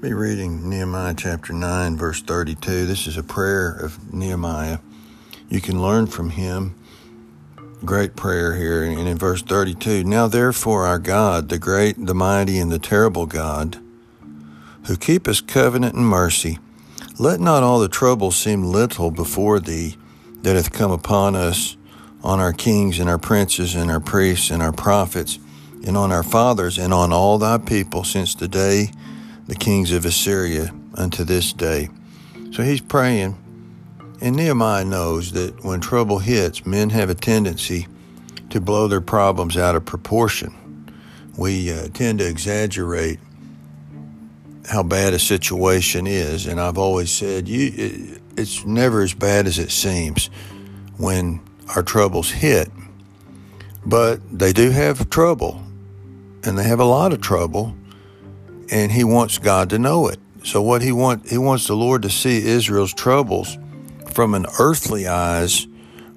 Be reading Nehemiah chapter 9, verse 32. This is a prayer of Nehemiah. You can learn from him. Great prayer here. And in verse 32, Now therefore, our God, the great, the mighty, and the terrible God, who keepeth covenant and mercy, let not all the trouble seem little before thee that hath come upon us, on our kings and our princes and our priests and our prophets, and on our fathers and on all thy people since the day the kings of Assyria unto this day. So he's praying, and Nehemiah knows that when trouble hits, men have a tendency to blow their problems out of proportion. We uh, tend to exaggerate how bad a situation is, and I've always said you, it's never as bad as it seems when our troubles hit. But they do have trouble, and they have a lot of trouble and he wants God to know it. So what he want he wants the Lord to see Israel's troubles from an earthly eyes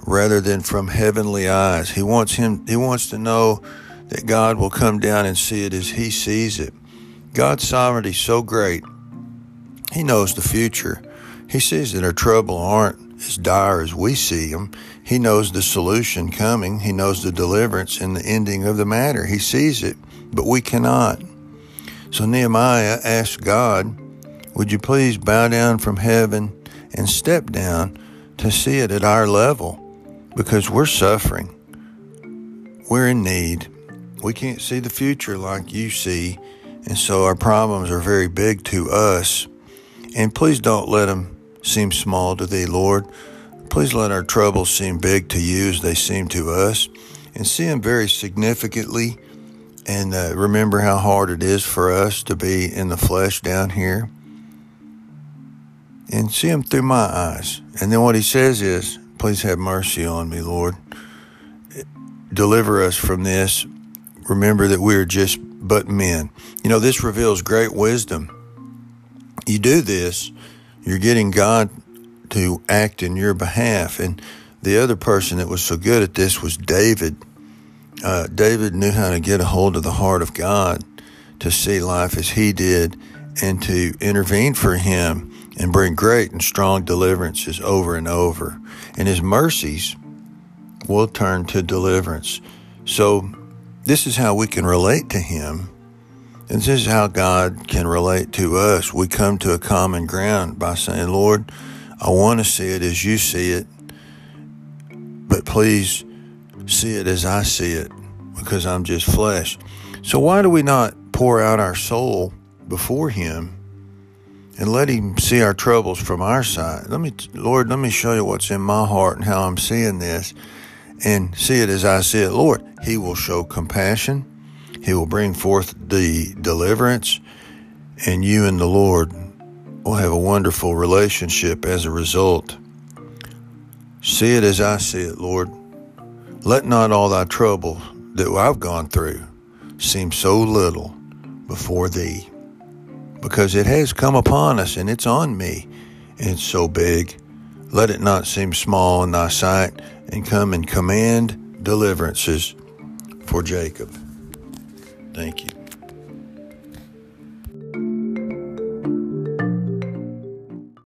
rather than from heavenly eyes. He wants him he wants to know that God will come down and see it as he sees it. God's sovereignty is so great. He knows the future. He sees that our trouble aren't as dire as we see them. He knows the solution coming. He knows the deliverance and the ending of the matter. He sees it, but we cannot. So Nehemiah asked God, Would you please bow down from heaven and step down to see it at our level? Because we're suffering. We're in need. We can't see the future like you see. And so our problems are very big to us. And please don't let them seem small to thee, Lord. Please let our troubles seem big to you as they seem to us. And see them very significantly and uh, remember how hard it is for us to be in the flesh down here and see him through my eyes. And then what he says is, Please have mercy on me, Lord. Deliver us from this. Remember that we are just but men. You know, this reveals great wisdom. You do this, you're getting God to act in your behalf. And the other person that was so good at this was David uh, David knew how to get a hold of the heart of God to see life as he did and to intervene for him and bring great and strong deliverances over and over. And his mercies will turn to deliverance. So, this is how we can relate to him. And this is how God can relate to us. We come to a common ground by saying, Lord, I want to see it as you see it, but please see it as I see it because I'm just flesh. So, why do we not pour out our soul before Him and let Him see our troubles from our side? Let me, Lord, let me show you what's in my heart and how I'm seeing this and see it as I see it. Lord, He will show compassion, He will bring forth the deliverance, and you and the Lord will have a wonderful relationship as a result. See it as I see it, Lord. Let not all thy trouble that I've gone through seem so little before thee, because it has come upon us and it's on me, and it's so big. Let it not seem small in thy sight, and come and command deliverances for Jacob. Thank you.